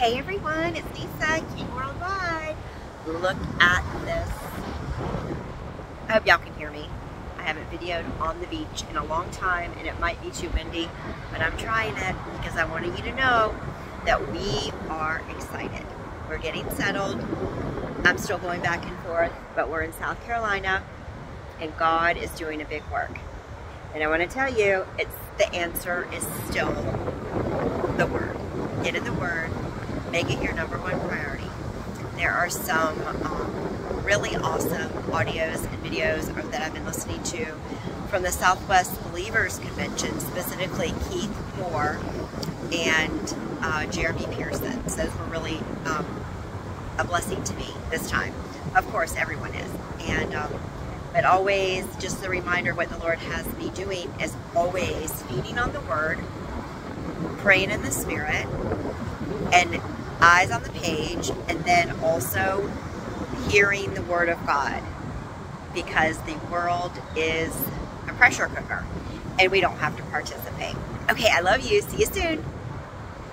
Hey everyone, it's Lisa, King Worldwide. Look at this. I hope y'all can hear me. I haven't videoed on the beach in a long time and it might be too windy, but I'm trying it because I wanted you to know that we are excited. We're getting settled. I'm still going back and forth, but we're in South Carolina and God is doing a big work. And I want to tell you, it's the answer is still the Word. Get in the Word, make it your number one priority. There are some um, really awesome audios and videos that I've been listening to from the Southwest Believers Convention, specifically Keith Moore and uh, Jeremy Pearsons. So those were really um, a blessing to me this time. Of course, everyone is. And um, but always just the reminder what the Lord has me doing is always feeding on the Word, praying in the Spirit, and eyes on the page, and then also hearing the Word of God because the world is a pressure cooker and we don't have to participate. Okay, I love you. See you soon.